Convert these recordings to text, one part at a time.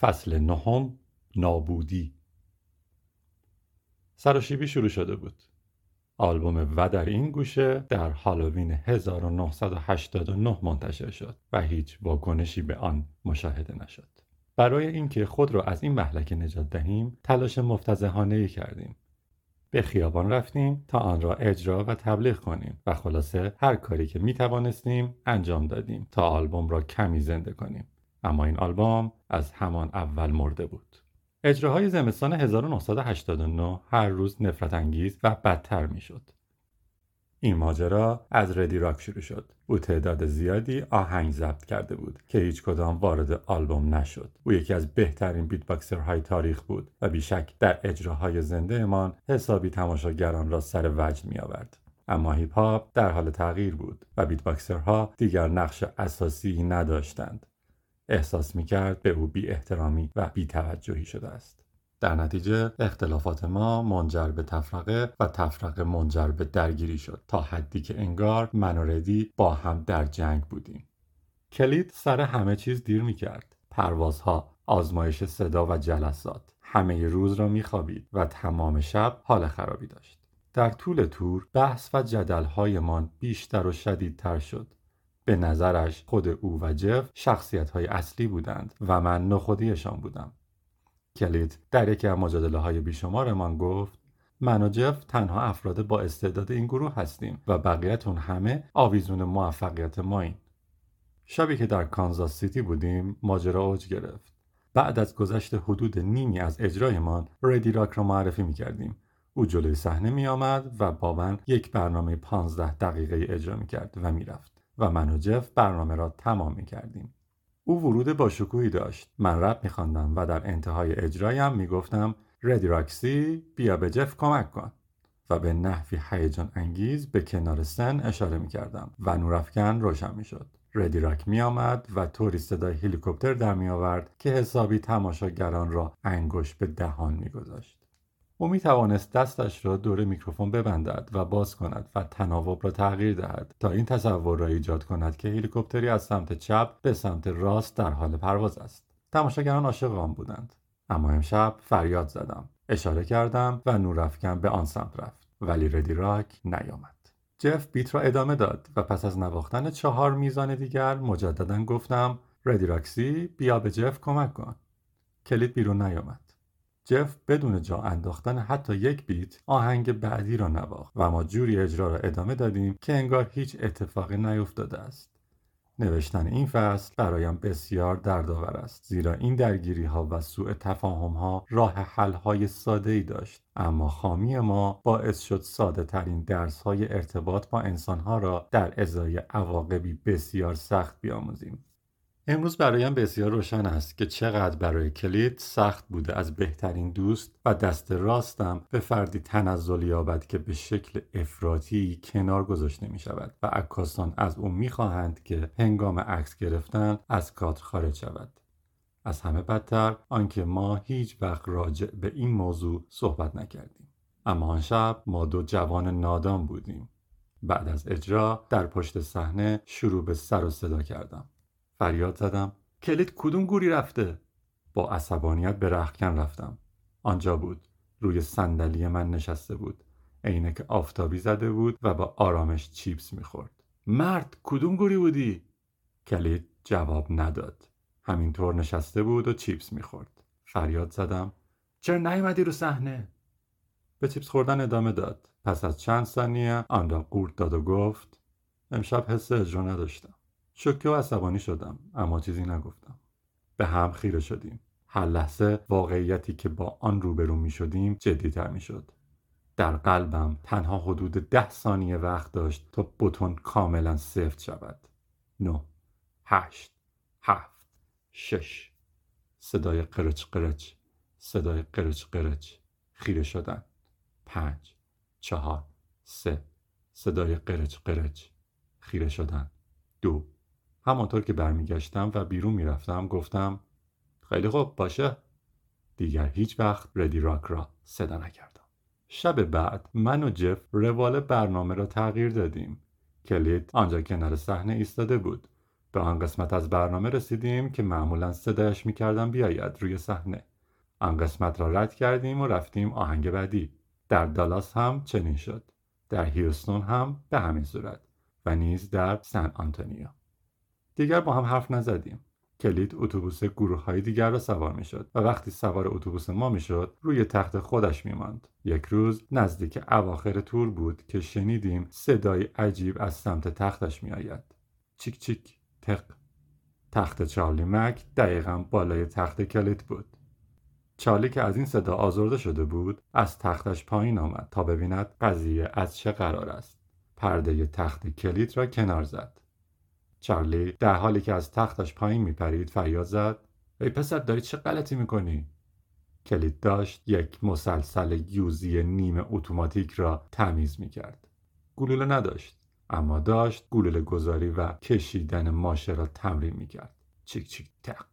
فصل نهم نابودی. سراشیبی شروع شده بود. آلبوم و در این گوشه در هالووین 1989 منتشر شد و هیچ واکنشی به آن مشاهده نشد. برای اینکه خود را از این محلکه نجات دهیم تلاش مفتزهانه کردیم. به خیابان رفتیم تا آن را اجرا و تبلیغ کنیم و خلاصه هر کاری که می توانستیم انجام دادیم تا آلبوم را کمی زنده کنیم. اما این آلبوم از همان اول مرده بود اجراهای زمستان 1989 هر روز نفرت انگیز و بدتر می شد. این ماجرا از ردی راک شروع شد. او تعداد زیادی آهنگ ضبط کرده بود که هیچ کدام وارد آلبوم نشد. او یکی از بهترین بیت های تاریخ بود و بیشک در اجراهای زنده امان حسابی تماشاگران را سر وجد می آورد. اما هیپ هاپ در حال تغییر بود و بیت ها دیگر نقش اساسی نداشتند. احساس می کرد به او بی احترامی و بی توجهی شده است. در نتیجه اختلافات ما منجر به تفرقه و تفرقه منجر به درگیری شد تا حدی که انگار من و ردی با هم در جنگ بودیم. کلید سر همه چیز دیر می کرد. پروازها، آزمایش صدا و جلسات. همه روز را می خوابید و تمام شب حال خرابی داشت. در طول تور بحث و جدلهایمان بیشتر و شدیدتر شد به نظرش خود او و جف شخصیت های اصلی بودند و من نخودیشان بودم. کلید در یکی از مجادله های بیشمارمان گفت من و جف تنها افراد با استعداد این گروه هستیم و بقیهتون همه آویزون موفقیت مایین. شبی که در کانزاس سیتی بودیم ماجرا اوج گرفت. بعد از گذشت حدود نیمی از اجرایمان ردی راک را معرفی می کردیم. او جلوی صحنه می آمد و با من یک برنامه 15 دقیقه اجرا می کرد و می رفت. و من و جف برنامه را تمام می کردیم. او ورود با شکوهی داشت. من رپ می خواندم و در انتهای اجرایم می گفتم ردی راکسی بیا به جف کمک کن. و به نحوی هیجان انگیز به کنار سن اشاره می کردم و نورافکن روشن می شد. ردی راک می آمد و طوری صدای هلیکوپتر در می آورد که حسابی تماشاگران را انگشت به دهان می گذاشت. او می توانست دستش را دور میکروفون ببندد و باز کند و تناوب را تغییر دهد تا این تصور را ایجاد کند که هلیکوپتری از سمت چپ به سمت راست در حال پرواز است. تماشاگران عاشق آن بودند. اما امشب فریاد زدم. اشاره کردم و نورافکن به آن سمت رفت. ولی ردی راک نیامد. جف بیت را ادامه داد و پس از نواختن چهار میزان دیگر مجددا گفتم ردی راکسی بیا به جف کمک کن. کلید بیرون نیامد. جف بدون جا انداختن حتی یک بیت آهنگ بعدی را نواخت و ما جوری اجرا را ادامه دادیم که انگار هیچ اتفاقی نیفتاده است. نوشتن این فصل برایم بسیار دردآور است زیرا این درگیری ها و سوء تفاهم ها راه حل های ساده ای داشت. اما خامی ما باعث شد ساده ترین درس های ارتباط با انسان ها را در ازای عواقبی بسیار سخت بیاموزیم. امروز برایم بسیار روشن است که چقدر برای کلید سخت بوده از بهترین دوست و دست راستم به فردی تنزل یابد که به شکل افراطی کنار گذاشته می شود و عکاسان از او می خواهند که هنگام عکس گرفتن از کادر خارج شود. از همه بدتر آنکه ما هیچ وقت راجع به این موضوع صحبت نکردیم. اما آن شب ما دو جوان نادان بودیم. بعد از اجرا در پشت صحنه شروع به سر و صدا کردم. فریاد زدم. کلید کدوم گوری رفته؟ با عصبانیت به رخکن رفتم. آنجا بود. روی صندلی من نشسته بود. عینک آفتابی زده بود و با آرامش چیپس می‌خورد. مرد کدوم گوری بودی؟ کلید جواب نداد. همینطور نشسته بود و چیپس می‌خورد. فریاد زدم. چرا نیومدی رو صحنه؟ به چیپس خوردن ادامه داد. پس از چند ثانیه آن را قورت داد و گفت امشب حس اجرا نداشتم. شوکه و عصبانی شدم اما چیزی نگفتم. به هم خیره شدیم. هر لحظه واقعیتی که با آن روبرو می شدیم جدیتر می شد. در قلبم تنها حدود ده ثانیه وقت داشت تا بتون کاملا سفت شود. نه هشت هفت شش. صدای قرچ قرچ صدای قرچ قرچ. خیره شدن. پنج چهار سه. صدای قرچ قرچ. خیره شدن. دو همانطور که برمیگشتم و بیرون می‌رفتم گفتم خیلی خوب باشه. دیگر هیچ وقت ردی راک را صدا نکردم. شب بعد من و جف روال برنامه را تغییر دادیم. کلید آنجا کنار صحنه ایستاده بود. به آن قسمت از برنامه رسیدیم که معمولا صدایش می‌کردم بیاید روی صحنه. آن قسمت را رد کردیم و رفتیم آهنگ بعدی. در دالاس هم چنین شد. در هیوستون هم به همین صورت. و نیز در سن آنتونیو. دیگر با هم حرف نزدیم کلید اتوبوس گروه های دیگر را سوار می شد و وقتی سوار اتوبوس ما می شد روی تخت خودش می ماند. یک روز نزدیک اواخر تور بود که شنیدیم صدای عجیب از سمت تختش می آید. چیک چیک تق تخت چارلی مک دقیقا بالای تخت کلید بود. چارلی که از این صدا آزرده شده بود از تختش پایین آمد تا ببیند قضیه از چه قرار است. پرده تخت کلید را کنار زد. چارلی در حالی که از تختش پایین میپرید فریاد زد. ای پسر داری چه غلطی می‌کنی؟ کلید داشت یک مسلسل یوزی نیمه اتوماتیک را تمیز می‌کرد. گلوله نداشت اما داشت گلوله گذاری و کشیدن ماشه را تمرین می‌کرد. چیک چیک تق.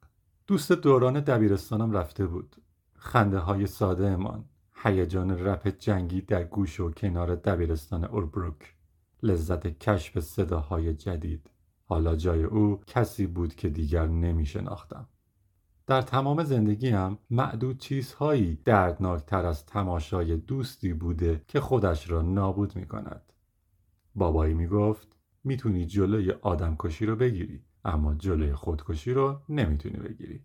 دوست دوران دبیرستانم رفته بود. خنده های ساده امان هیجان رپ جنگی در گوش و کنار دبیرستان اوربروک. لذت کشف صداهای جدید. حالا جای او کسی بود که دیگر نمی شناختم. در تمام زندگیم معدود چیزهایی دردناکتر از تماشای دوستی بوده که خودش را نابود می کند. بابایی می گفت می‌تونی جلوی آدمکشی رو بگیری اما جلوی خودکشی رو نمی‌تونی بگیری.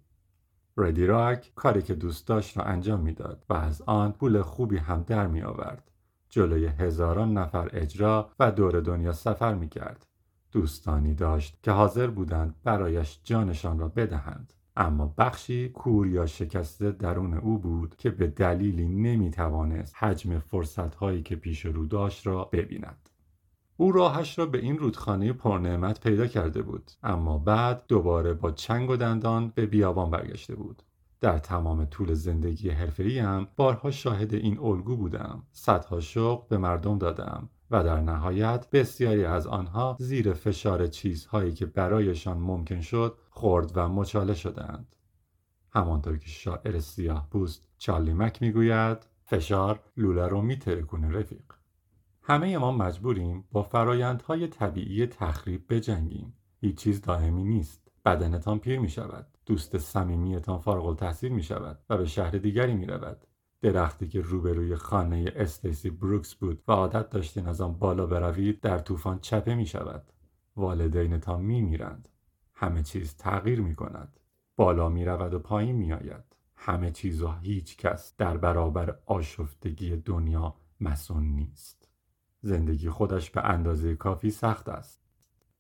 ردی راک کاری که دوست داشت را انجام می‌داد و از آن پول خوبی هم در می آورد. جلوی هزاران نفر اجرا و دور دنیا سفر می کرد. دوستانی داشت که حاضر بودند برایش جانشان را بدهند. اما بخشی کور یا شکسته درون او بود که به دلیلی نمی توانست حجم فرصتهایی که پیش رو داشت را ببیند. او راهش را به این رودخانه پرنعمت پیدا کرده بود اما بعد دوباره با چنگ و دندان به بیابان برگشته بود. در تمام طول زندگی حرفه‌ای هم بارها شاهد این الگو بودم. صدها شوق به مردم دادم. و در نهایت بسیاری از آنها زیر فشار چیزهایی که برایشان ممکن شد خرد و مچاله شدند همانطور که شاعر سیاه پوست چارلی مک می‌گوید فشار لوله رو میترکونه رفیق. همه ما مجبوریم با فرایندهای طبیعی تخریب بجنگیم. هیچ چیز دائمی نیست. بدنتان پیر می شود دوست صمیمیتان فارغ التحصیل می شود و به شهر دیگری می رود درختی که روبروی خانه استیسی بروکس بود و عادت داشتین از آن بالا بروید در طوفان چپه می شود والدینتان می میرند همه چیز تغییر می کند بالا می رود و پایین می آید همه چیز و هیچ کس در برابر آشفتگی دنیا مسون نیست. زندگی خودش به اندازه کافی سخت است.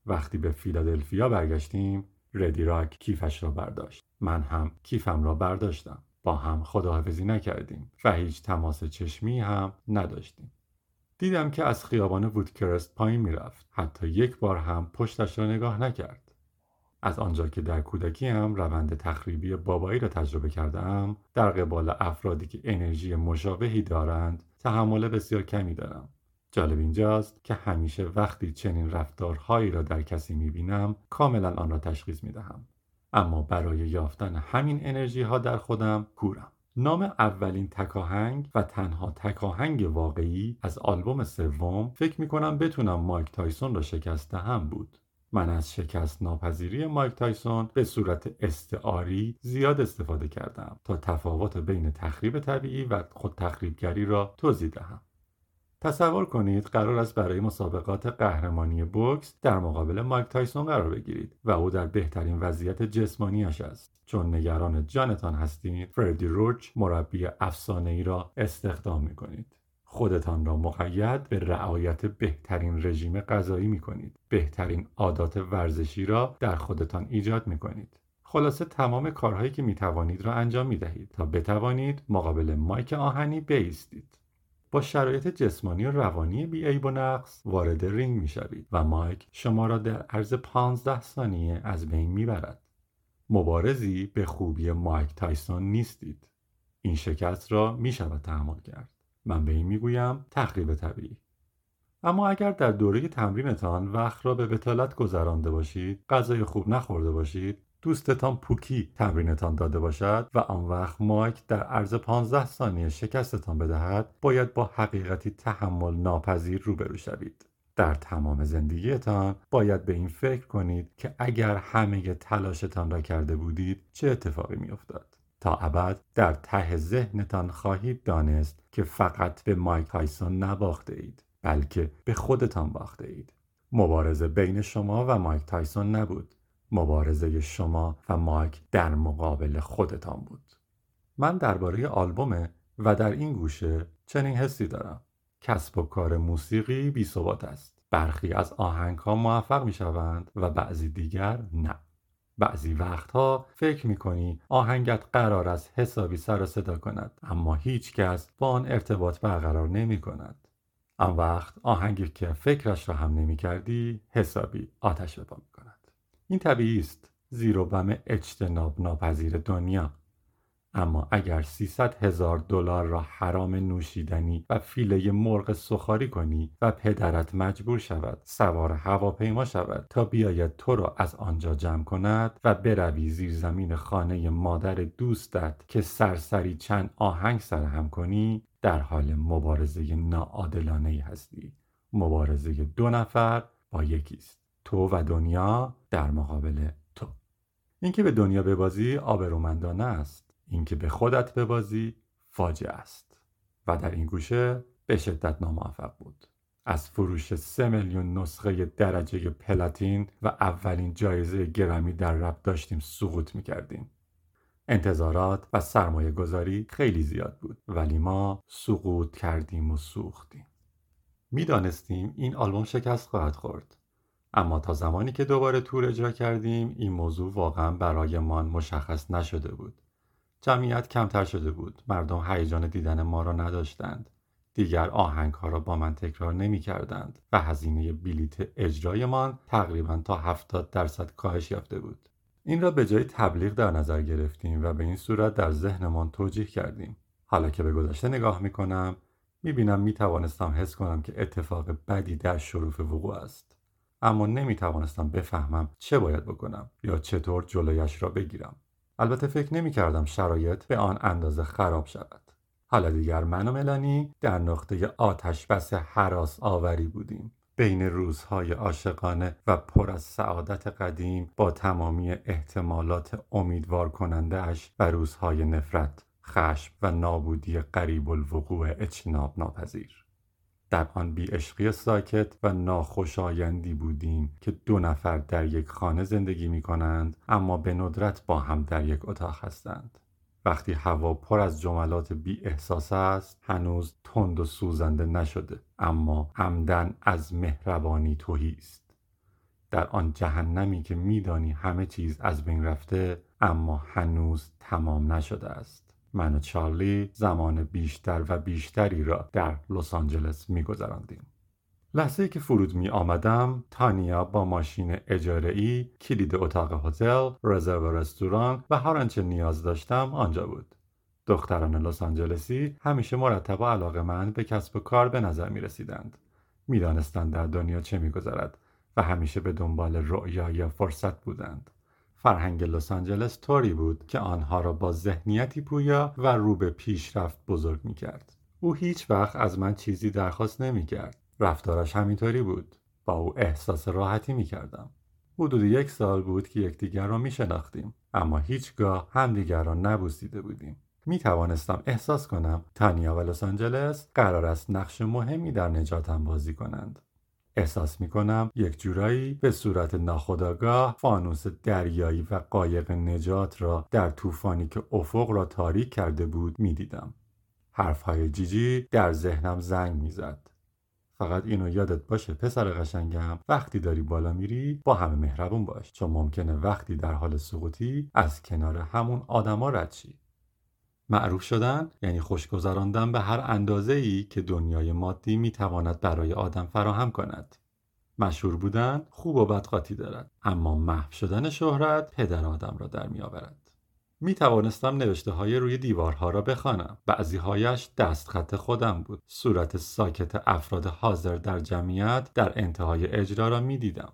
وقتی به فیلادلفیا برگشتیم ردی راک کیفش را برداشت. من هم کیفم را برداشتم. با هم خداحافظی نکردیم و هیچ تماس چشمی هم نداشتیم. دیدم که از خیابان وودکرست پایین می‌رفت. حتی یک بار هم پشتش را نگاه نکرد. از آنجا که در کودکی هم روند تخریبی بابایی را تجربه کردم در قبال افرادی که انرژی مشابهی دارند تحمل بسیار کمی دارم. جالب اینجاست که همیشه وقتی چنین رفتارهایی را در کسی می‌بینم کاملا آن را تشخیص می‌دهم. اما برای یافتن همین انرژی ها در خودم کورم. نام اولین تکاهنگ و تنها تکاهنگ واقعی از آلبوم سوم فکر می کنم بتونم مایک تایسون را شکست دهم بود. من از شکست ناپذیری مایک تایسون به صورت استعاری زیاد استفاده کردم تا تفاوت بین تخریب طبیعی و خود تخریبگری را توضیح دهم. تصور کنید قرار است برای مسابقات قهرمانی بوکس در مقابل مایک تایسون قرار بگیرید و او در بهترین وضعیت جسمانیش است. چون نگران جانتان هستید فردی روچ مربی افسانه ای را استخدام می کنید خودتان را مقید به رعایت بهترین رژیم غذایی می کنید بهترین عادات ورزشی را در خودتان ایجاد می کنید خلاصه تمام کارهایی که می توانید را انجام می دهید تا بتوانید مقابل مایک آهنی بیستید. با شرایط جسمانی و روانی بیعیب و نقص وارد رینگ می‌شوید و مایک شما را در عرض 15 ثانیه از بین می‌برد. مبارزی به خوبی مایک تایسون نیستید. این شکست را می‌شود تحمل کرد. من به این می‌گویم تخریب طبیعی. اما اگر در دوره تمرینتان وقت را به بطالت گذرانده باشید غذای خوب نخورده باشید دوستتان پوکی تمرینتان داده باشد و آن وقت مایک در عرض 15 ثانیه شکستتان بدهد باید با حقیقتی تحمل ناپذیر روبرو شوید. در تمام زندگیتان باید به این فکر کنید که اگر همه تلاشتان را کرده بودید چه اتفاقی میافتاد؟ تا ابد در ته ذهنتان خواهید دانست که فقط به مایک تایسون نباخته اید بلکه به خودتان باخته اید. مبارزه بین شما و مایک تایسون نبود. مبارزه شما و مایک در مقابل خودتان بود. من درباره آلبوم و در این گوشه چنین حسی دارم. کسب و کار موسیقی بی ثبات است. برخی از آهنگ ها موفق می شوند و بعضی دیگر نه. بعضی وقتها فکر می کنی آهنگت قرار است حسابی سر و صدا کند اما هیچ کس با آن ارتباط برقرار نمی کند آن وقت آهنگی که فکرش را هم نمی کردی حسابی آتش به می کند این طبیعی است زیر و بم اجتناب ناپذیر دنیا. اما اگر 300 هزار دلار را حرام نوشیدنی و فیله مرغ سخاری کنی و پدرت مجبور شود سوار هواپیما شود تا بیاید تو را از آنجا جمع کند و بروی زیر زمین خانه مادر دوستت که سرسری چند آهنگ سرهم کنی در حال مبارزه ناعادلانه هستی. مبارزه دو نفر با یکیست تو و دنیا در مقابل تو. اینکه به دنیا ببازی آبرومندانه است. اینکه به خودت ببازی فاجعه است. و در این گوشه به شدت ناموفق بود. از فروش سه میلیون نسخه درجه پلاتین و اولین جایزه گرمی در رب داشتیم سقوط می‌کردیم. انتظارات و سرمایه گذاری خیلی زیاد بود. ولی ما سقوط کردیم و سوختیم. می‌دانستیم این آلبوم شکست خواهد خورد. اما تا زمانی که دوباره تور اجرا کردیم این موضوع واقعا برایمان مشخص نشده بود. جمعیت کمتر شده بود. مردم هیجان دیدن ما را نداشتند. دیگر آهنگ ها را با من تکرار نمی کردند و هزینه بلیت اجرایمان تقریبا تا 70 درصد کاهش یافته بود. این را به جای تبلیغ در نظر گرفتیم و به این صورت در ذهنمان توجیه کردیم. حالا که به گذشته نگاه می کنم می بینم می توانستم حس کنم که اتفاق بدی در شروف وقوع است. اما نمی توانستم بفهمم چه باید بکنم یا چطور جلویش را بگیرم البته فکر نمی کردم شرایط به آن اندازه خراب شود. حالا دیگر من و ملانی در نقطه آتش بس حراس آوری بودیم. بین روزهای عاشقانه و پر از سعادت قدیم با تمامی احتمالات امیدوار کننده اش و روزهای نفرت، خشم و نابودی قریب الوقوع اجتناب ناپذیر. در آن بی ساکت و ناخوشایندی بودیم که دو نفر در یک خانه زندگی می کنند اما به ندرت با هم در یک اتاق هستند. وقتی هوا پر از جملات بی احساس است هنوز تند و سوزنده نشده اما عمدن از مهربانی توهی است در آن جهنمی که میدانی همه چیز از بین رفته اما هنوز تمام نشده است من و چارلی زمان بیشتر و بیشتری را در لس آنجلس می گذراندیم. لحظه که فرود می آمدم تانیا با ماشین اجاره ای کلید اتاق هتل رزرو رستوران و هر آنچه نیاز داشتم آنجا بود. دختران لس آنجلسی همیشه مرتب و علاقه من به کسب و کار به نظر می رسیدند می دانستند در دنیا چه می گذرد و همیشه به دنبال رؤیا یا فرصت بودند. فرهنگ لس آنجلس طوری بود که آنها را با ذهنیتی پویا و رو به پیشرفت بزرگ می کرد. او هیچ وقت از من چیزی درخواست نمی کرد. رفتارش همینطوری بود. با او احساس راحتی می کردم. حدود یک سال بود که یکدیگر را می شناختیم. اما هیچگاه همدیگر را نبوسیده بودیم. می توانستم احساس کنم تانیا و لس آنجلس قرار است نقش مهمی در نجاتم بازی کنند. احساس می کنم یک جورایی به صورت ناخداگاه فانوس دریایی و قایق نجات را در طوفانی که افق را تاریک کرده بود می دیدم. حرفهای جیجی در ذهنم زنگ می‌زد. فقط اینو یادت باشه پسر قشنگم وقتی داری بالا میری با همه مهربون باش چون ممکنه وقتی در حال سقوطی از کنار همون آدما رد شی معروف شدن یعنی خوش گذراندن به هر اندازه ای که دنیای مادی می تواند برای آدم فراهم کند. مشهور بودن خوب و بدقاتی دارد اما محو شدن شهرت پدر آدم را در می آورد. می توانستم نوشته های روی دیوارها را بخوانم. بعضی هایش دستخط خودم بود. صورت ساکت افراد حاضر در جمعیت در انتهای اجرا را می دیدم.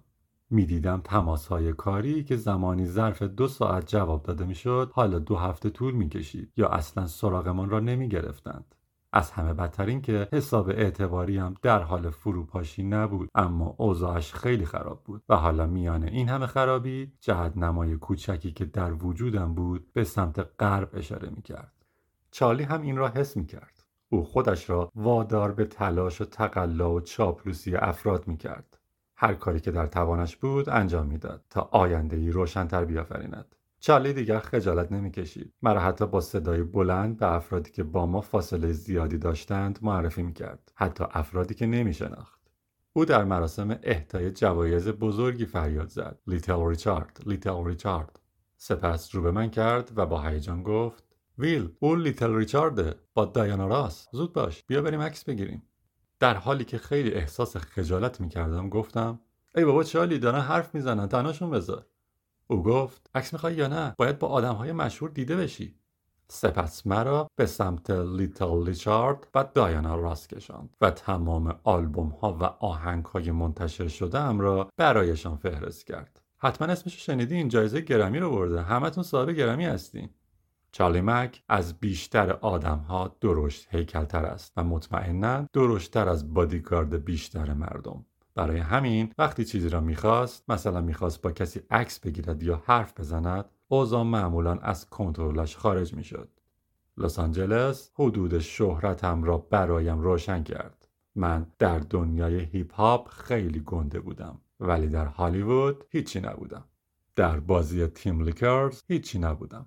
می‌دیدم تماس های کاری که زمانی ظرف دو ساعت جواب داده می‌شد حالا دو هفته طول می‌کشید یا اصلا سراغمان را نمی گرفتند. از همه بدتر این که حساب اعتباری هم در حال فروپاشی نبود اما اوضاعش خیلی خراب بود و حالا میان این همه خرابی جهت نمای کوچکی که در وجودم بود به سمت غرب اشاره می‌کرد. چارلی هم این را حس می‌کرد. او خودش را وادار به تلاش و تقلا و چاپلوسی افراد می‌کرد. هر کاری که در توانش بود انجام می‌داد تا آینده ای روشنتر بیافریند. چارلی دیگر خجالت نمی‌کشید. مرا حتی با صدای بلند به افرادی که با ما فاصله زیادی داشتند معرفی می‌کرد. حتی افرادی که نمیشناخت. او در مراسم اهدای جوایز بزرگی فریاد زد. لیتل ریچارد لیتل ریچارد سپس رو به من کرد و با هیجان گفت ویل او لیتل ریچارده با دایانا راس زود باش. بیا بریم عکس بگیریم. در حالی که خیلی احساس خجالت می‌کردم گفتم ای بابا چالی دارن حرف می‌زنن تنهاشون بذار. او گفت عکس می‌خوای یا نه؟ باید با آدم های مشهور دیده بشی. سپس مرا به سمت لیتل لیچارد و دایانا راس کشاند و تمام آلبوم ها و آهنگ های منتشر شده ام را برایشان فهرست کرد. حتما اسمشو شنیدی این جایزه گرمی رو برده. همتون صاحب گرمی هستین. چارلی مک از بیشتر آدم ها درشت هیکلتر است و مطمئنا درشتتر از بادیگارد بیشتر مردم. برای همین وقتی چیزی را می‌خواست مثلا می‌خواست با کسی عکس بگیرد یا حرف بزند اوضاع معمولا از کنترلش خارج می‌شد. لس آنجلس حدود شهرتم را برایم روشن کرد. من در دنیای هیپ هاپ خیلی گنده بودم ولی در هالیوود هیچی نبودم. در بازی تیم لیکرز هیچی نبودم.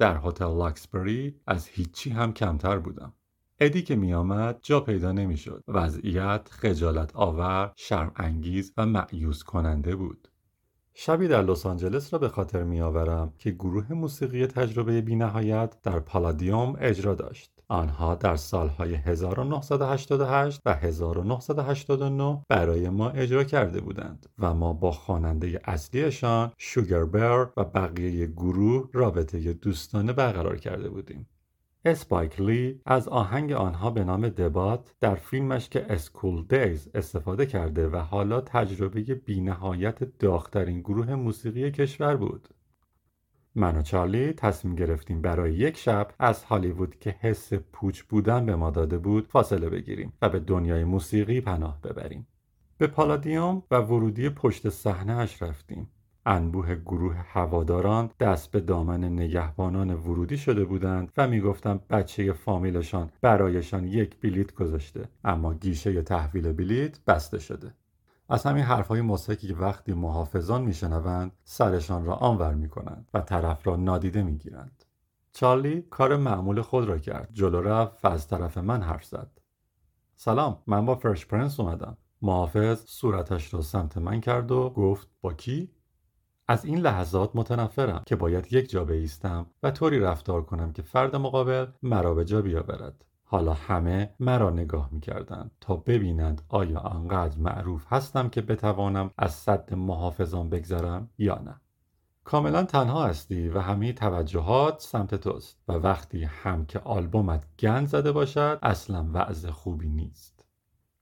در هتل لاکسبری از هیچی هم کمتر بودم. ادی که میآمد جا پیدا نمی‌شد. وضعیت خجالت آور شرم انگیز و معیوز کننده بود. شبی در لس آنجلس را به خاطر میآورم که گروه موسیقی تجربه بینهایت در پالادیوم اجرا داشت. آنها در سالهای 1988 و 1989 برای ما اجرا کرده بودند و ما با خواننده اصلیشان شوگر بر و بقیه گروه رابطه دوستانه برقرار کرده بودیم. اسپایک لی از آهنگ آنها به نام Da Butt در فیلمش که School Daze استفاده کرده و حالا تجربه بینهایت داغ‌ترین گروه موسیقی کشور بود. من و چارلی تصمیم گرفتیم برای یک شب از هالیوود که حس پوچ بودن به ما داده بود فاصله بگیریم و به دنیای موسیقی پناه ببریم. به پالادیوم و ورودی پشت صحنه اش رفتیم. انبوه گروه هواداران دست به دامن نگهبانان ورودی شده بودند و می‌گفتند بچه فامیلشان برایشان یک بلیت گذاشته اما گیشه تحویل بلیت بسته شده از همین حرفهای مسکی که وقتی محافظان میشنوند سرشان را آنور می‌کنند و طرف را نادیده می‌گیرند. چارلی کار معمول خود را کرد. جلو رفت و از طرف من حرف زد. سلام من با فرش پرنس اومدم. محافظ صورتش را سمت من کرد و گفت با کی؟ از این لحظات متنفرم که باید یک جا بایستم و طوری رفتار کنم که فرد مقابل مرا به جا بیاورد. حالا همه مرا نگاه می‌کردند تا ببینند آیا آنقدر معروف هستم که بتوانم از صد محافظان بگذرم یا نه. کاملا تنها هستی و همه توجهات سمت توست و وقتی هم که آلبومت گند زده باشد اصلا وضع خوبی نیست.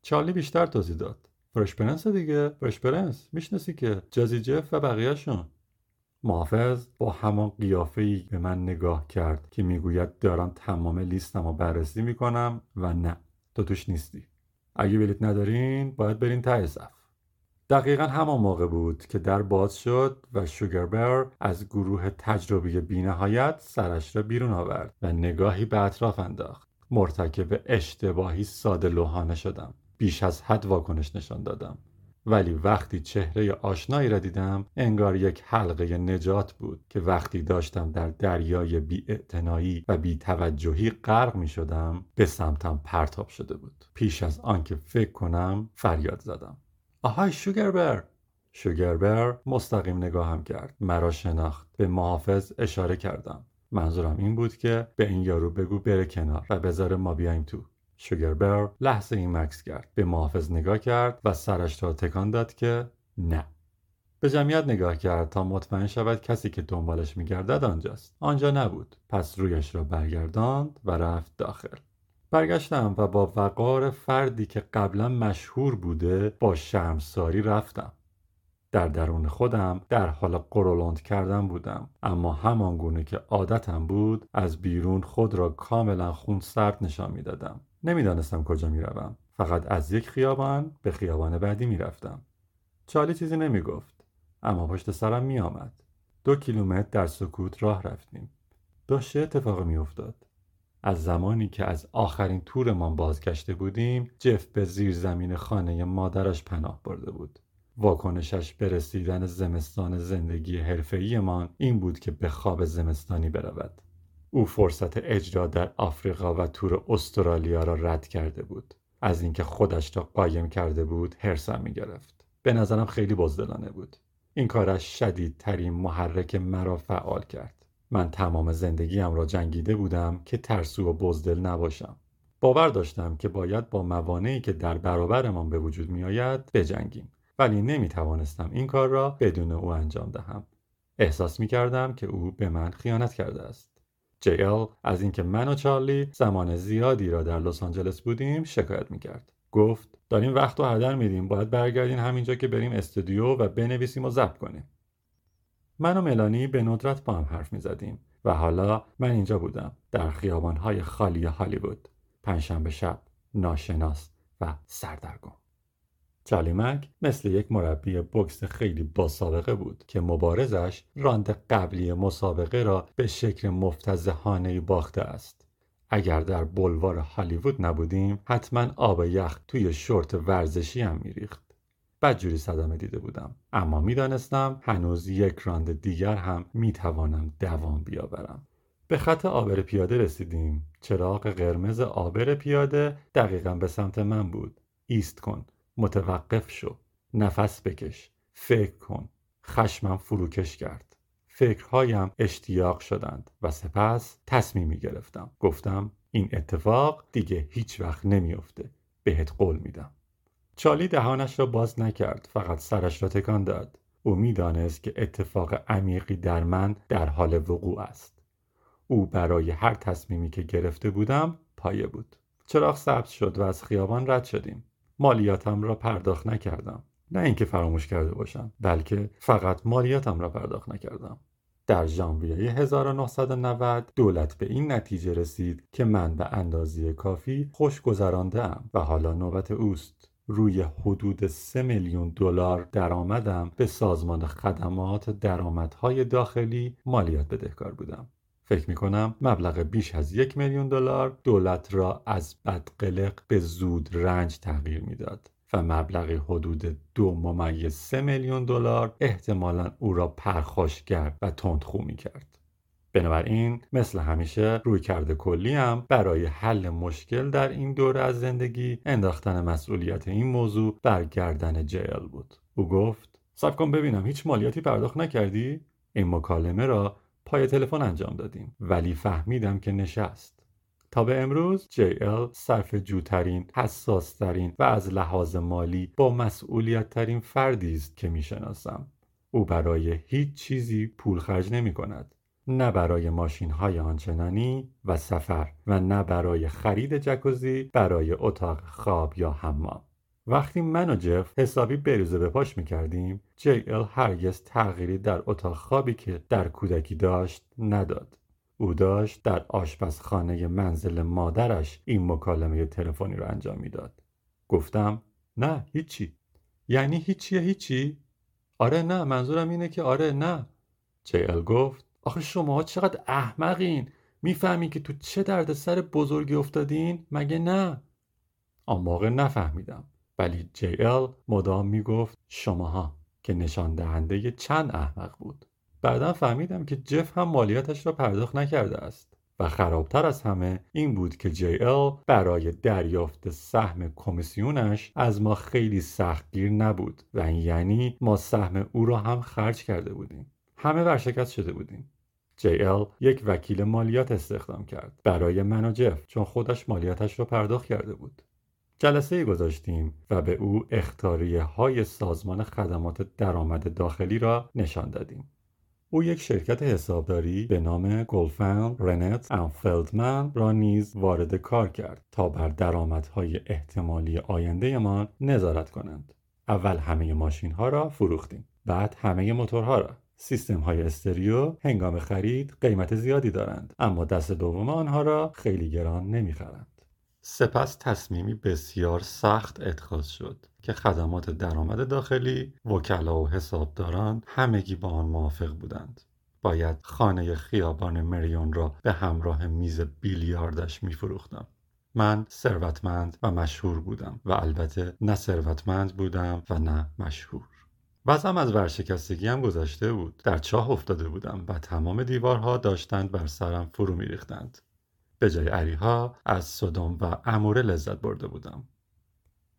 چارلی بیشتر توضیح داد. فرش پرنس دیگه فرش پرنس می‌شناسی که جازی جف و بقیهشون. محافظ با همان قیافه ای به من نگاه کرد که می‌گوید دارم تمام لیستم رو بررسی می‌کنم و نه. تو توش نیستی. اگه بلیت ندارین باید برین ته صف. دقیقا همان موقع بود که در باز شد و شوگربر از گروه تجربی بینهایت سرش را بیرون آورد و نگاهی به اطراف انداخت. مرتکب اشتباهی ساده لوحانه شدم. بیش از حد واکنش نشان دادم. ولی وقتی چهره آشنایی را دیدم انگار یک حلقه نجات بود که وقتی داشتم در دریای بی و بی توجهی غرق می شدم به سمتم پرتاب شده بود. پیش از آنکه فکر کنم فریاد زدم. آهای شوگربر! شوگربر مستقیم نگاهم کرد. مرا شناخت. به محافظ اشاره کردم. منظورم این بود که به این یارو بگو بره کنار و بذاره ما بیایم تو. شوگربر لحظه این مکس کرد. به محافظ نگاه کرد و سرش را تکان داد که نه. به جمعیت نگاه کرد تا مطمئن شود کسی که دنبالش میگردد آنجاست. آنجا نبود. پس رویش را برگرداند و رفت داخل. برگشتم و با وقار فردی که قبلا مشهور بوده با شرمساری رفتم. در درون خودم در حال قرولند کردن بودم. اما همان گونه که عادتم بود از بیرون خود را کاملا خون سرد نشان می‌دادم. نمی‌دانستم کجا می‌روم. فقط از یک خیابان به خیابان بعدی می‌رفتم. چالی چیزی نمی‌گفت اما پشت سرم میآمد. دو کیلومتر در سکوت راه رفتیم. داشت چه اتفاقی میافتاد. از زمانی که از آخرین تورمان بازگشته بودیم جف به زیر زمین خانه مادرش پناه برده بود. واکنشش به رسیدن زمستان زندگی حرفه‌ایمان این بود که به خواب زمستانی برود. او فرصت اجرا در آفریقا و تور استرالیا را رد کرده بود. از اینکه خودش را قایم کرده بود هرسم می‌گرفت. به نظرم خیلی بزدلانه بود. این کارش شدیدترین محرک مرا فعال کرد. من تمام زندگیم را جنگیده بودم که ترسو و بزدل نباشم. باور داشتم که باید با موانعی که در برابرمان به وجود میآید بجنگیم. ولی نمی توانستم این کار را بدون او انجام دهم. احساس می کردم که او به من خیانت کرده است. جی ال از اینکه من و چارلی زمان زیادی را در لس آنجلس بودیم شکایت می کرد گفت داریم وقت و هدر میدیم. باید برگردین همینجا که بریم استودیو و بنویسیم و ضبط کنیم. من و ملانی به ندرت با هم حرف می زدیم و حالا من اینجا بودم. در خیابانهای خالی هالیوود. پنجشنبه شب ناشناس و سردرگم. چارلی مک مثل یک مربی بکس خیلی با سابقه بود که مبارزش راند قبلی مسابقه را به شکل مفتزهانه باخته است. اگر در بلوار هالیوود نبودیم حتما آب یخ توی شورت ورزشی هم میریخت. بدجوری صدمه دیده بودم. اما می‌دانستم هنوز یک راند دیگر هم می‌توانم دوام بیاورم. به خط آبر پیاده رسیدیم. چراغ قرمز آبر پیاده دقیقا به سمت من بود. ایست کن. متوقف شو. نفس بکش. فکر کن. خشمم فروکش کرد. فکرهایم اشتیاق شدند و سپس تصمیمی گرفتم. گفتم این اتفاق دیگه هیچ وقت نمیافته. بهت قول میدم. چالی دهانش را باز نکرد. فقط سرش را تکان داد. او می‌دانست که اتفاق عمیقی در من در حال وقوع است. او برای هر تصمیمی که گرفته بودم پایه بود. چراغ سبز شد و از خیابان رد شدیم. مالیاتم را پرداخت نکردم. نه اینکه فراموش کرده باشم بلکه فقط مالیاتم را پرداخت نکردم. در ژانویه 1990 دولت به این نتیجه رسید که من به اندازه کافی خوش گذرانده ام و حالا نوبت اوست. روی حدود 3 میلیون دلار درآمدم. به سازمان خدمات درآمدهای داخلی مالیات بدهکار بودم. فکر می کنم مبلغ بیش از یک میلیون دلار دولت را از بدقلق به زود رنج تغییر می‌داد و مبلغ حدود دو ممیز سه میلیون دلار احتمالا او را پرخاشگر و تندخو می کرد. بنابراین مثل همیشه روی کرده کلی هم برای حل مشکل در این دوره از زندگی انداختن مسئولیت این موضوع بر گردن جیل بود او گفت سب کن ببینم هیچ مالیاتی پرداخت نکردی این مکالمه را پای تلفن انجام دادیم ولی فهمیدم که نشست تا به امروز JL صرف جوترین، حساسترین و از لحاظ مالی با مسئولیت ترین فردی است که می‌شناسم. او برای هیچ چیزی پول خرج نمی کند. نه برای ماشین های آنچنانی و سفر و نه برای خرید جکوزی برای اتاق خواب یا حمام. وقتی من و جف حسابی بریزه به پاش می‌کردیم جی ال هرگز تغییری در اتاق خوابی که در کودکی داشت نداد. او داشت در آشپزخانه منزل مادرش این مکالمه تلفنی رو انجام می‌داد. گفتم نه هیچی. یعنی هیچیه هیچی؟ آره نه منظورم اینه که آره نه. جی ال گفت آخه شما چقدر احمقین! می‌فهمین که تو چه دردسر بزرگی افتادین؟ مگه نه؟ آن موقع نفهمیدم. ولی جی ال مدام می‌گفت شماها که نشان دهنده چند احمق بود. بعدا فهمیدم که جف هم مالیاتش را پرداخت نکرده است و خرابتر از همه این بود که جی ال برای دریافت سهم کمیسیونش از ما خیلی سختگیر نبود و یعنی ما سهم او را هم خرج کرده بودیم. همه ورشکست شده بودیم. جی ال یک وکیل مالیات استخدام کرد برای من و جف چون خودش مالیاتش را پرداخت کرده بود. جلسه گذاشتیم و به او اختاریه های سازمان خدمات درآمد داخلی را نشان دادیم. او یک شرکت حسابداری به نام گلفن رنت فلدمن را نیز وارد کار کرد تا بر درآمدهای احتمالی آینده ما نظارت کنند. اول همه ماشین ها را فروختیم. بعد همه موتورها را سیستم های استریو هنگام خرید قیمت زیادی دارند اما دست دوم آنها را خیلی گران نمی‌خرند سپس تصمیمی بسیار سخت اتخاذ شد که خدمات درآمد داخلی وکلا و حسابداران همگی با آن موافق بودند. باید خانه خیابان مریون را به همراه میز بیلیاردش میفروختم. من ثروتمند و مشهور بودم و البته نه ثروتمند بودم و نه مشهور. وضعم از ورشکستگی هم گذشته بود. در چاه افتاده بودم و تمام دیوارها داشتند بر سرم فرو میریختند. به جای عریها از صدام و اموره لذت برده بودم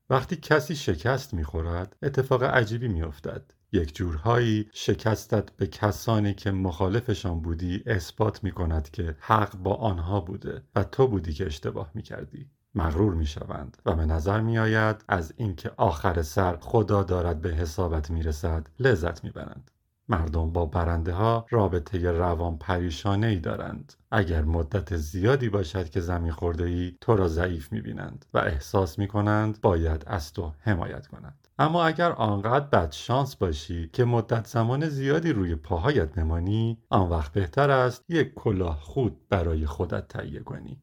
وقتی کسی شکست می‌خورد اتفاق عجیبی میافتد یک جورهایی شکستت به کسانی که مخالفشان بودی اثبات می کند که حق با آنها بوده و تو بودی که اشتباه می کردی. مغرور می شوند و به نظر می آید از اینکه آخر سر خدا دارد به حسابت می رسد لذت می برند. مردم با برنده ها رابطه روان پریشانه ای دارند. اگر مدت زیادی باشد که زمین خورده ای تو را ضعیف می بینند و احساس می کنند باید از تو حمایت کنند. اما اگر آنقدر بد شانس باشی که مدت زمان زیادی روی پاهایت نمانی آن وقت بهتر است یک کلاه خود برای خودت تهیه کنی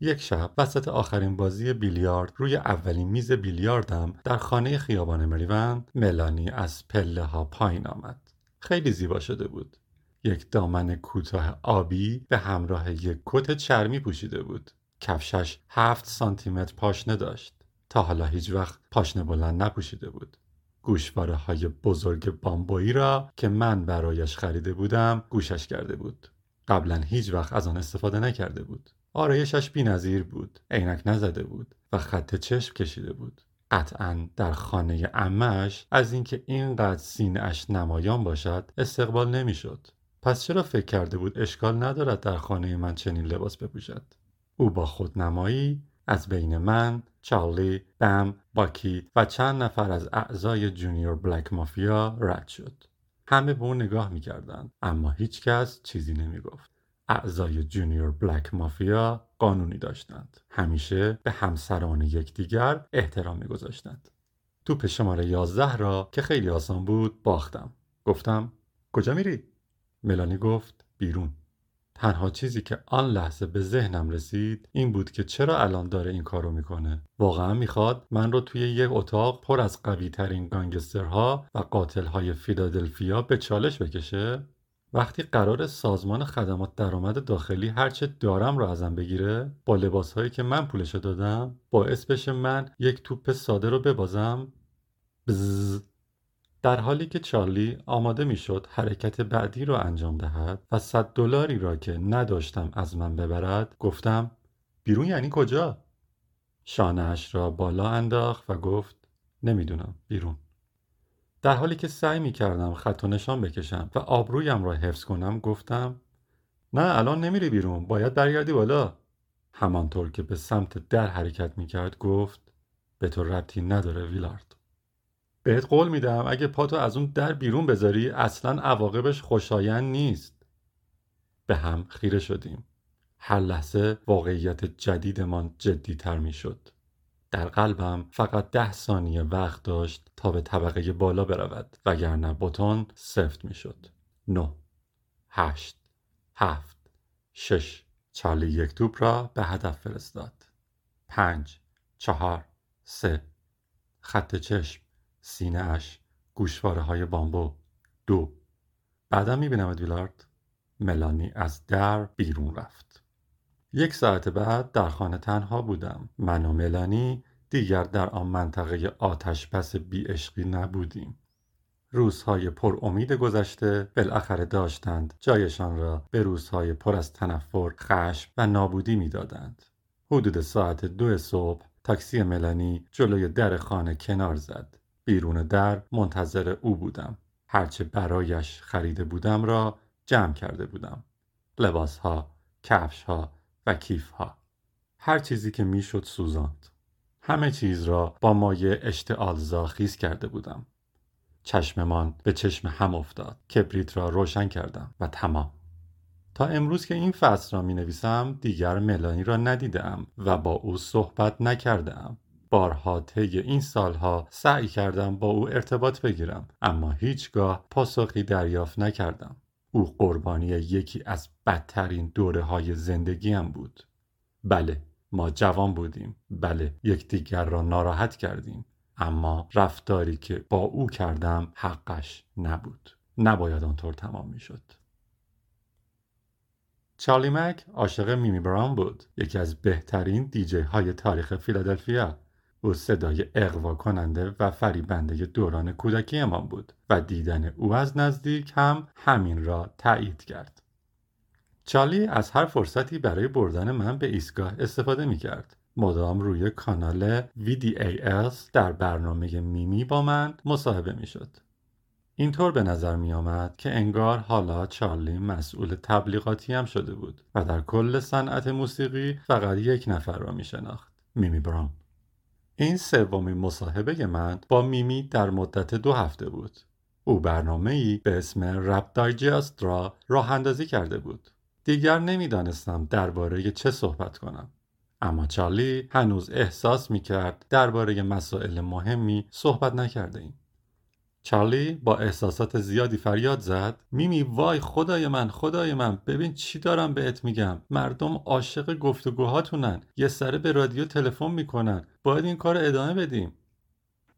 یک شب وسط آخرین بازی بیلیارد روی اولین میز بیلیاردم در خانه خیابان مریون ملانی از پله ها پایین آمد خیلی زیبا شده بود. یک دامن کوتاه آبی به همراه یک کت چرمی پوشیده بود. کفشش هفت سانتیمتر پاشنه داشت. تا حالا هیچ وقت پاشنه بلند نپوشیده بود. گوشواره های بزرگ بامبویی را که من برایش خریده بودم گوشش کرده بود. قبلا هیچ وقت از آن استفاده نکرده بود. آرایشش بینظیر بود. عینک نزده بود و خط چشم کشیده بود. قطعا در خانه امش از اینکه اینقدر سینهاش نمایان باشد استقبال نمی‌شد پس چرا فکر کرده بود اشکال ندارد در خانه من چنین لباس بپوشد او با خودنمایی از بین من، چارلی، بم، باکی و چند نفر از اعضای جونیور بلک مافیا رد شد. همه به او نگاه می‌کردند اما هیچکس چیزی نمی‌گفت. اعضای جونیور بلک مافیا قانونی داشتند. همیشه به همسران یکدیگر احترام میگذاشتند. توپ شماره یازده را که خیلی آسان بود باختم. گفتم کجا میری؟ ملانی گفت بیرون. تنها چیزی که آن لحظه به ذهنم رسید این بود که چرا الان داره این کارو می‌کنه واقعا می‌خواد من رو توی یک اتاق پر از قوی ترین گانگسترها و قاتلهای فیلادلفیا به چالش بکشه وقتی قرار سازمان خدمات درآمد داخلی هرچه دارم رو ازم بگیره با لباسهایی که من پولشو دادم باعث بشه من یک توپ ساده رو ببازم. بزز. در حالی که چارلی آماده می‌شد حرکت بعدی را انجام دهد و صد دلاری را که نداشتم از من ببرد گفتم بیرون یعنی کجا؟ شانهاش را بالا انداخت و گفت نمی‌دونم بیرون. در حالی که سعی می کردم خط و نشان بکشم و آبرویم را حفظ کنم گفتم نه الان نمیری بیرون باید برگردی بالا. همانطور که به سمت در حرکت می کرد گفت به تو ربطی نداره ویلارد. بهت قول میدم اگه پاتو از اون در بیرون بذاری اصلا عواقبش خوشایند نیست. به هم خیره شدیم. هر لحظه واقعیت جدیدمان جدیتر می‌شد. در قلبم فقط ده ثانیه وقت داشت تا به طبقه بالا برود وگرنه بتون سفت می‌شد. نه هشت هفت شش. چارلی یک توپ را به هدف فرستاد. پنج چهار سه. خط چشم سینه اش گوشواره های بامبو. دو. بعدم می‌بینم ویلارد. ملانی از در بیرون رفت. یک ساعت بعد در خانه تنها بودم. من و ملانی دیگر در آن منطقه آتش پس بی اشقی نبودیم. روزهای پر امید گذشته بالاخره داشتند. جایشان را به روزهای پر از تنفر خشم و نابودی می‌دادند. حدود ساعت دو صبح تاکسی ملانی جلوی در خانه کنار زد. بیرون در منتظر او بودم. هرچه برایش خریده بودم را جمع کرده بودم. لباسها، کفشها و کیفها. هر چیزی که می‌شد سوزاند. همه چیز را با مایه اشتعال خیز کرده بودم. چشممان به چشم هم افتاد. کبریت را روشن کردم و تمام. تا امروز که این فصل را می نویسم دیگر ملانی را ندیدم و با او صحبت نکردم بارها طی این سالها سعی کردم با او ارتباط بگیرم اما هیچگاه پاسخی دریافت نکردم. او قربانی یکی از بدترین دوره های زندگیم بود. بله ما جوان بودیم. بله یکدیگر را ناراحت کردیم. اما رفتاری که با او کردم حقش نبود. نباید آنطور تمام می‌شد. چارلی مک عاشق میمی براون بود. یکی از بهترین دیجی های تاریخ فیلادلفیا. او صدای اقوا کننده و فریبنده دوران کودکیمان بود و دیدن او از نزدیک هم همین را تایید کرد. چارلی از هر فرصتی برای بردن من به ایستگاه استفاده می کرد. مدام روی کانال VDAS در برنامه میمی با من مصاحبه می شد. اینطور به نظر می آمد که انگار حالا چارلی مسئول تبلیغاتی هم شده بود و در کل صنعت موسیقی فقط یک نفر را می شناخت. میمی براون. این سومین مصاحبه من با میمی در مدت دو هفته بود. او برنامه ای به اسم رپ دایجست را راه اندازی کرده بود. دیگر نمی‌دانستم درباره چه صحبت کنم. اما چارلی هنوز احساس می کرد درباره مسائل مهمی صحبت نکرده ایم. چارلی با احساسات زیادی فریاد زد. میمی وای خدای من خدای من. ببین چی دارم بهت میگم. مردم عاشق گفتگوهاتونن. یه سره به رادیو تلفن می‌کنن. باید این کار ادامه بدیم.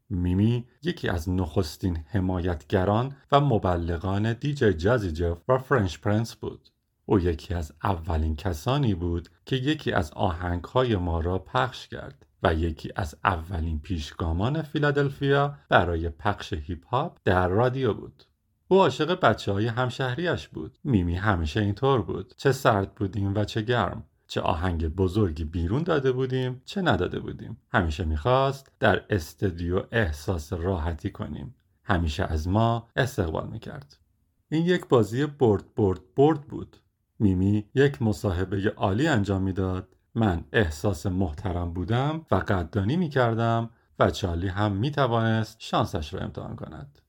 میمی یکی از نخستین حمایتگران و مبلغان دیجی جازی جف و فرش پرنس بود. او یکی از اولین کسانی بود که یکی از آهنگهای ما را پخش کرد و یکی از اولین پیشگامان فیلادلفیا برای پخش هیپ هاپ در رادیو بود. او عاشق بچه های همشهریش بود. میمی همیشه اینطور بود. چه سرد بودیم و چه گرم. چه آهنگ بزرگی بیرون داده بودیم چه نداده بودیم. همیشه می‌خواست در استودیو احساس راحتی کنیم. همیشه از ما استقبال می‌کرد. این یک بازی برد برد برد بود. میمی یک مصاحبه عالی انجام می‌داد من احساس محترم بودم و قدردانی می کردم و چارلی هم می توانست شانسش را امتحان کند.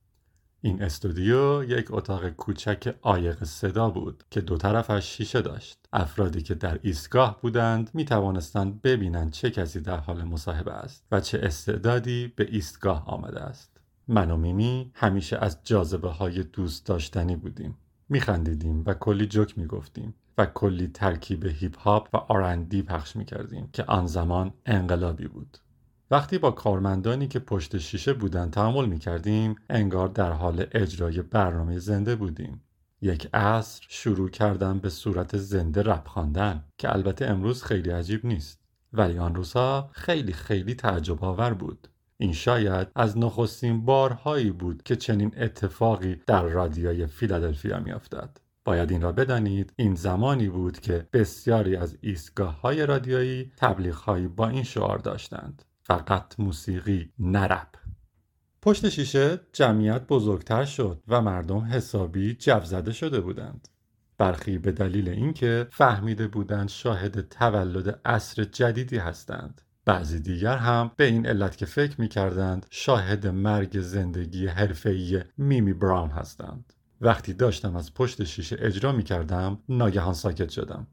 این استودیو یک اتاق کوچک عایق صدا بود که دو طرفش شیشه داشت. افرادی که در ایستگاه بودند می توانستند ببینند چه کسی در حال مصاحبه است و چه استعدادی به ایستگاه آمده است. من و میمی همیشه از جاذبه های دوست داشتنی بودیم. می خندیدیم و کلی جوک می گفتیم. و کلی ترکیب هیپ هاپ و آرندی پخش می کردیم که آن زمان انقلابی بود. وقتی با کارمندانی که پشت شیشه بودند تعامل می کردیم انگار در حال اجرای برنامه زنده بودیم. یک عصر شروع کردم به صورت زنده رپ خواندن که البته امروز خیلی عجیب نیست ولی آن روزها خیلی خیلی تعجب آور بود. این شاید از نخستین بارهایی بود که چنین اتفاقی در رادیوی فیلادلفیا میافتد. باید این را بدانید این زمانی بود که بسیاری از ایستگاه های رادیویی تبلیغ هایی با این شعار داشتند. فقط موسیقی نرپ پشت شیشه جمعیت بزرگتر شد و مردم حسابی جو زده شده بودند. برخی به دلیل اینکه فهمیده بودند شاهد تولد عصر جدیدی هستند. بعضی دیگر هم به این علت که فکر می کردند شاهد مرگ زندگی حرفه‌ای میمی براون هستند. وقتی داشتم از پشت شیشه اجرا می کردم ناگهان ساکت شدم.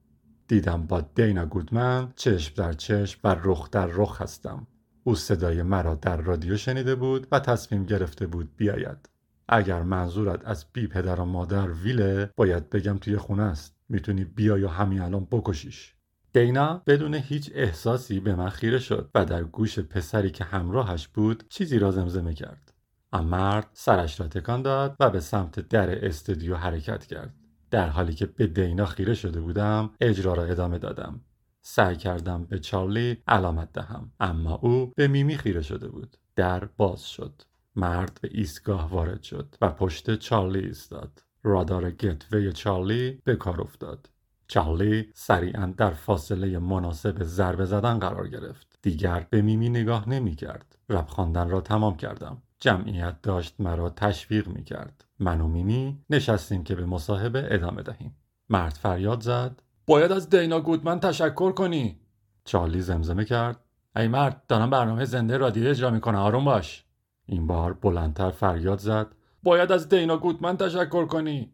دیدم با دینا گودمن چشم در چشم و رخ در رخ هستم. او صدای مرا در رادیو شنیده بود و تصمیم گرفته بود بیاید. اگر منظورت از بی پدر و مادر ویله باید بگم توی خونه است. می‌تونی بیا یا همین الان بکشیش. دینا بدون هیچ احساسی به من خیره شد و در گوش پسری که همراهش بود چیزی را زمزمه کرد. آن مرد سرش را تکان داد و به سمت در استودیو حرکت کرد. در حالی که به دینا خیره شده بودم اجرا را ادامه دادم. سعی کردم به چارلی علامت دهم اما او به میمی خیره شده بود. در باز شد. مرد به ایستگاه وارد شد و پشت چارلی ایستاد. رادار گتوی چارلی به کار افتاد. چارلی سریعا در فاصله مناسب ضربه زدن قرار گرفت دیگر به میمی نگاه نمی کرد رب خواندن را تمام کردم جمعیت داشت مرا تشویق می کرد. من و میمی نشستیم که به مصاحبه ادامه دهیم. مرد فریاد زد باید از دینا گودمن تشکر کنی. چارلی زمزمه کرد ای مرد دارم برنامه زنده رادیو اجرا می‌کنه آروم باش. این بار بلندتر فریاد زد باید از دینا گودمن تشکر کنی.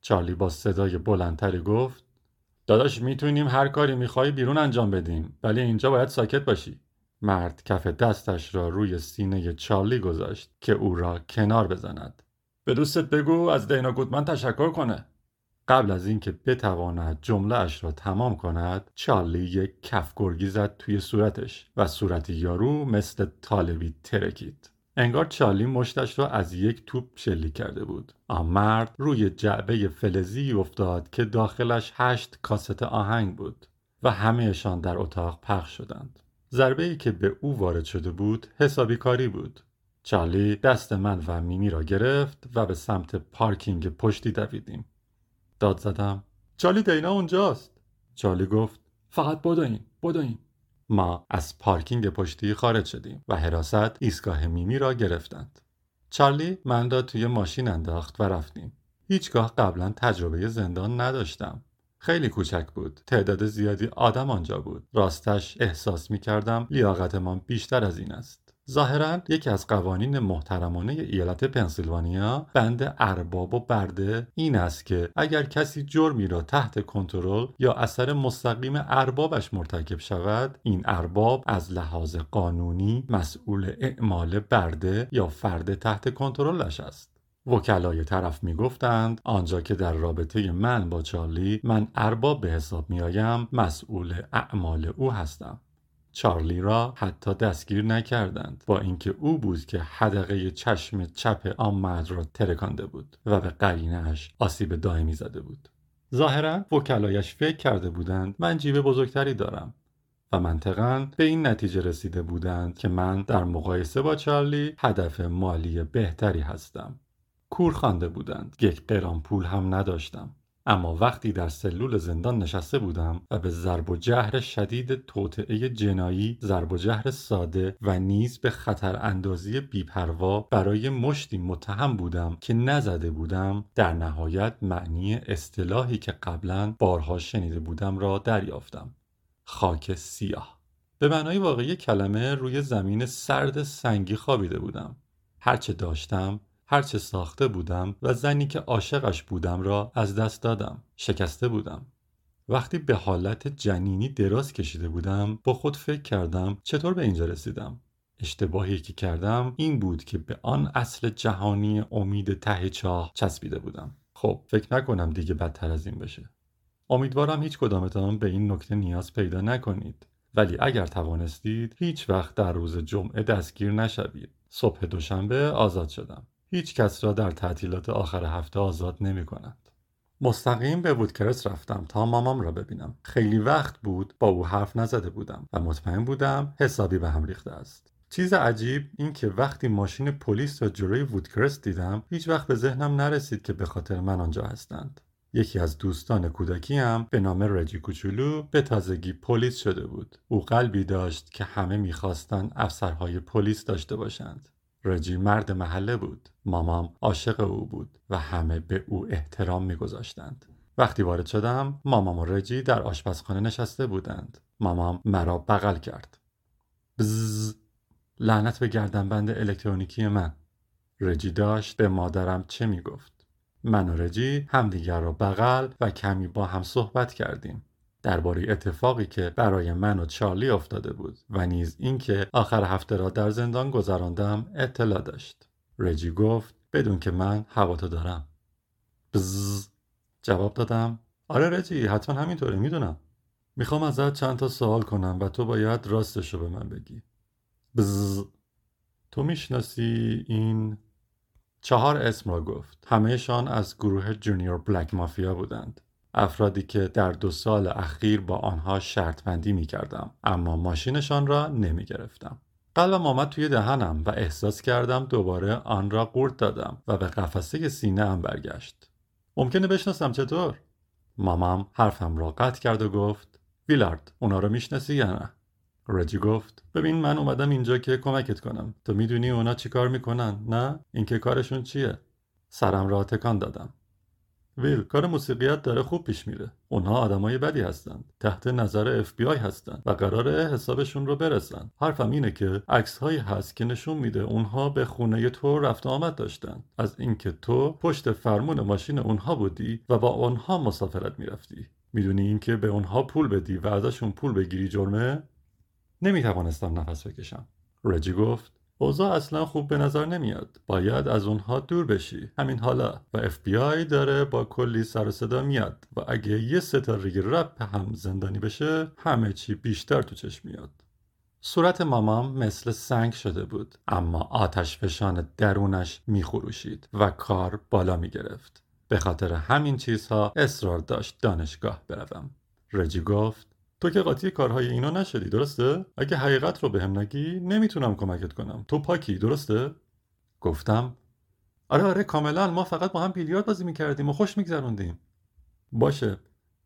چارلی با صدای بلندتری گفت داداش می‌تونیم هر کاری می‌خوای بیرون انجام بدیم ولی اینجا باید ساکت باشی. مرد کف دستش را روی سینه چارلی گذاشت که او را کنار بزند. به دوستت بگو از دینا گودمن تشکر کنه. قبل از اینکه بتواند جمله اش را تمام کند چارلی یک کف گرگی زد توی صورتش و صورت یارو مثل طالبی ترکید. انگار چارلی مشتش را از یک توپ شلیک کرده بود. آن مرد روی جعبه فلزی افتاد که داخلش هشت کاست آهنگ بود و همهشان در اتاق پخش شدند. ضربه ای که به او وارد شده بود حسابی کاری بود. چارلی دست من و میمی را گرفت و به سمت پارکینگ پشتی دویدیم. داد زدم. چارلی دینا اونجاست. چارلی گفت فقط بدوین بدوین. ما از پارکینگ پشتی خارج شدیم و حراست ایستگاه میمی را گرفتند. چارلی من را توی ماشین انداخت و رفتیم. هیچگاه قبلا تجربه زندان نداشتم. خیلی کوچک بود. تعداد زیادی آدم آنجا بود. راستش احساس می کردم لیاقتمان بیشتر از این است. ظاهرا یکی از قوانین محترمانه ایالت پنسیلوانیا بند ارباب و برده این است که اگر کسی جرمی را تحت کنترل یا اثر مستقیم اربابش مرتکب شود این ارباب از لحاظ قانونی مسئول اعمال برده یا فرد تحت کنترلش است. وکلای طرف می‌گفتند آنجا که در رابطه من با چارلی من ارباب به حساب میآیم مسئول اعمال او هستم. چارلی را حتی دستگیر نکردند با اینکه او بود که حدقه چشم چپ آن مرد را ترکانده بود و به قرینش آسیب دائمی زده بود. ظاهرا وکلایش فکر کرده بودند من جیب بزرگتری دارم و منطقا به این نتیجه رسیده بودند که من در مقایسه با چارلی هدف مالی بهتری هستم. کور خوانده بودند. یک قران پول هم نداشتم. اما وقتی در سلول زندان نشسته بودم و به ضرب و جهر شدید توطعه جنایی ضرب و جهر ساده و نیز به خطر اندازی بیپروا برای مشتی متهم بودم که نزده بودم در نهایت معنی اصطلاحی که قبلا بارها شنیده بودم را دریافتم. خاک سیاه. به معنای واقعی کلمه روی زمین سرد سنگی خوابیده بودم. هرچه داشتم هرچه ساخته بودم و زنی که عاشقش بودم را از دست دادم. شکسته بودم. وقتی به حالت جنینی دراز کشیده بودم با خود فکر کردم چطور به اینجا رسیدم. اشتباهی که کردم این بود که به آن اصل جهانی امید ته چاه چسبیده بودم. خب فکر نکنم دیگه بدتر از این بشه. امیدوارم هیچ کدامتان به این نکته نیاز پیدا نکنید. ولی اگر توانستید هیچ وقت در روز جمعه دستگیر نشوید. صبح دوشنبه آزاد شدم. هیچ کس را در تعطیلات آخر هفته آزاد نمی کند. مستقیم به وودکرس رفتم تا مامام را ببینم. خیلی وقت بود با او حرف نزده بودم و مطمئن بودم حسابی به هم ریخته است. چیز عجیب این که وقتی ماشین پلیس را جلوی وودکرست دیدم هیچ وقت به ذهنم نرسید که به خاطر من آنجا هستند. یکی از دوستان کودکی هم به نام رجی کوچولو به تازگی پلیس شده بود. او قلبی داشت که همه می‌خواستند افسرهای پلیس داشته باشند. رجی مرد محله بود مامام عاشق او بود و همه به او احترام میگذاشتند. وقتی وارد شدم مامام و رجی در آشپزخانه نشسته بودند. مامام مرا بغل کرد. بزز لعنت به گردنبند الکترونیکی من. رجی داشت به مادرم چه می‌گفت. من و رجی همدیگر را بغل و کمی با هم صحبت کردیم. درباره اتفاقی که برای من و چارلی افتاده بود و نیز اینکه آخر هفته را در زندان گذراندم اطلاع داشت. رجی گفت بدون که من هواتو دارم. بزز. جواب دادم آره رجی حتما همینطوره می‌دونم. می‌خوام ازت چند تا سوال کنم و تو باید راستش رو به من بگی. بزز. تو می‌شناسی این چهار اسم را گفت. همهشان از گروه جونیور بلک مافیا بودند. افرادی که در دو سال اخیر با آنها شرط بندی می کردم اما ماشینشان را نمی گرفتم. قلبم آمد توی دهنم و احساس کردم دوباره آن را قورت دادم و به قفسه سینه هم برگشت. ممکنه بشناسم چطور؟ مامام حرفم را قطع کرد و گفت ویلارد اونا رو می‌شناسی یا نه؟ رجی گفت ببین من اومدم اینجا که کمکت کنم تو می‌دونی اونا چیکار می‌کنن نه اینکه کارشون چیه سرم را تکان دادم ویل کار موسیقیت داره خوب پیش میره. اونها آدمای بدی هستند. تحت نظر اف بی آی هستند و قراره حسابشون رو برسن. حرفم اینه که عکس هایی هست که نشون میده اونها به خونه تو رفت آمد داشتن. از اینکه تو پشت فرمون ماشین اونها بودی و با اونها مسافرت می‌رفتی. می‌دونی اینکه به اونها پول بدی و ازشون پول بگیری جرمه؟ نمی توانستم نفس بکشم. رجی گفت اوضاع اصلا خوب به نظر نمیاد. باید از اونها دور بشی. همین حالا. و اف بی آی داره با کلی سر صدا میاد. و اگه یه ستاره رپ هم زندانی بشه همه چی بیشتر تو چشم میاد. صورت مامام مثل سنگ شده بود. اما آتش فشان درونش میخروشید و کار بالا می‌گرفت. به خاطر همین چیزها اصرار داشت دانشگاه بروم. رجی گفت تو که قاطی کارهای اینا نشدی درسته؟ اگه حقیقت رو بهم نگی نمی‌تونم کمکت کنم. تو پاکی درسته؟ گفتم. آره آره کاملا. ما فقط با هم بیلیارد بازی می‌کردیم و خوش میگذروندیم. باشه.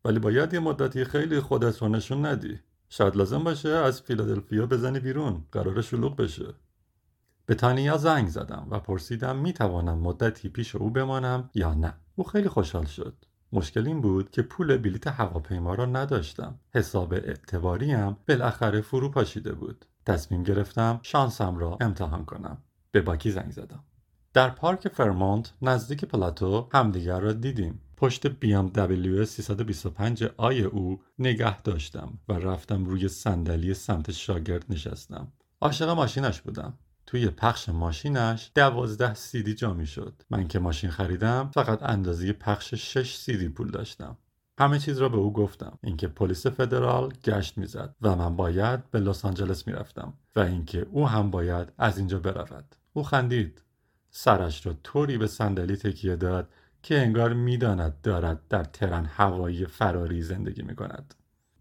ولی باید یه مدتی خیلی خودت رو نشون ندی. شاید لازم باشه از فیلادلفیا بزنی بیرون. قرار شلوغ بشه. به تانیا زنگ زدم و پرسیدم می‌توانم مدتی پیش او بمانم یا نه. او خیلی خوشحال شد. مشکل این بود که پول بلیت هواپیما را نداشتم. حساب اعتباریم بالاخره فرو پاشیده بود. تصمیم گرفتم شانسم را امتحان کنم. به باکی زنگ زدم. در پارک فرمونت نزدیک پلاتو همدیگر را دیدیم. پشت BMW 325 آی او نگه داشتم و رفتم روی صندلی سمت شاگرد نشستم. عاشق ماشینش بودم. توی پخش ماشینش دوازده سیدی جا می شد من که ماشین خریدم فقط اندازه پخش 6 سیدی پول داشتم. همه چیز را به او گفتم. اینکه پلیس فدرال گشت می‌زد و من باید به لس آنجلس می‌رفتم و اینکه او هم باید از اینجا برود. او خندید. سرش را طوری به صندلی تکیه داد که انگار می‌داند دارد در ترن هوایی فراری زندگی می کند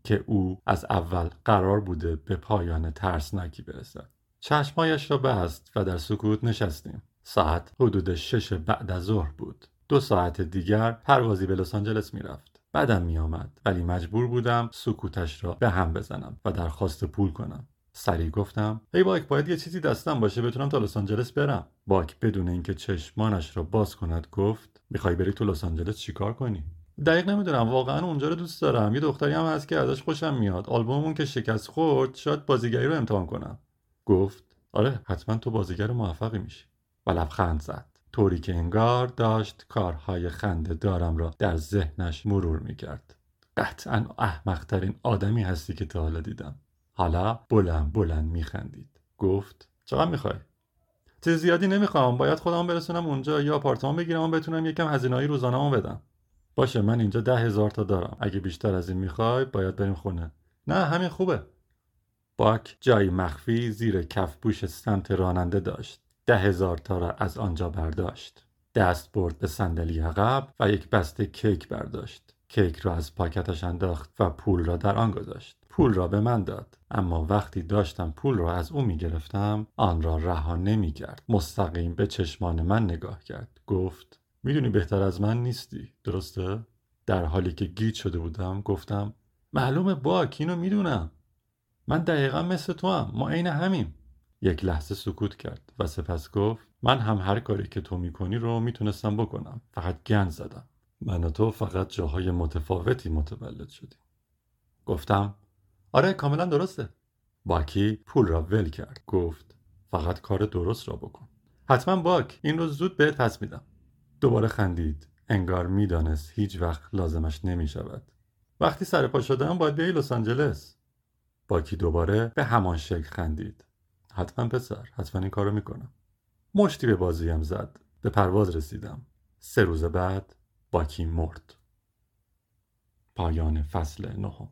که او از اول قرار بوده به پایان ترسناکی برسد. چشمایش را بست و در سکوت نشستیم. ساعت حدود شش بعد از ظهر بود. دو ساعت دیگر پروازی به لس آنجلس می‌رفت. بعدم میآمد. ولی مجبور بودم سکوتش را به هم بزنم و درخواست پول کنم. سریع گفتم ای باک باید یه چیزی دستم باشه بتونم تا لس آنجلس برم. باک بدون اینکه چشمانش را باز کند گفت می‌خوای بری تو لس آنجلس چیکار کنی؟ دقیق نمی‌دونم. واقعا اونجا رو دوست دارم. یه دختری هم هست که ازش خوشم میاد. آلبوممون که شکست خورد شاید بازیگری رو امتحان کنم. گفت آره حتما تو بازیگر موفقی میشی. و لبخند زد. طوری که انگار داشت کارهای خنده دارم را در ذهنش مرور می‌کرد. قطعا احمقترین آدمی هستی که تا حالا دیدم. حالا بلند بلند میخندید. گفت چقدر می‌خوای؟ چیز زیادی نمی‌خوام. باید خودم برسونم اونجا یا آپارتمان بگیرم و بتونم یکم هزینه‌ای روزانه بدم. باشه من اینجا ده هزار تا دارم. اگه بیشتر از این می‌خوای باید بریم خونه. نه همین خوبه. باک جایی مخفی زیر کفپوش سمت راننده داشت. ده هزار تا را از آنجا برداشت. دست برد به صندلی عقب و یک بسته کیک برداشت. کیک را از پاکتش انداخت و پول را در آن گذاشت. پول را به من داد. اما وقتی داشتم پول را از او می گرفتم آن را رها نمی کرد مستقیم به چشمان من نگاه کرد. گفت می‌دونی بهتر از من نیستی درسته؟ در حالی که گیج شده بودم گفتم معلومه باک اینو می‌دونم. من دقیقا مثل تو هم. ما عین همیم. یک لحظه سکوت کرد و سپس گفت من هم هر کاری که تو می‌کنی رو می‌تونستم بکنم. فقط گند زدم. من و تو فقط جاهای متفاوتی متولد شدیم. گفتم آره کاملا درسته. باکی پول را ول کرد. گفت فقط کار درست را بکن. حتما باک. این رو زود بهت پس میدم. دوباره خندید. انگار می‌دانست هیچ وقت لازمش نمی شود وقتی سر پا شدم باید بیای لس آنجلس. باکی دوباره به همان شکل خندید. حتما پسر حتما این کارو می‌کنم. مشتی به بازویم زد. به پرواز رسیدم. سه روز بعد باکی مرد. پایان فصل نهم.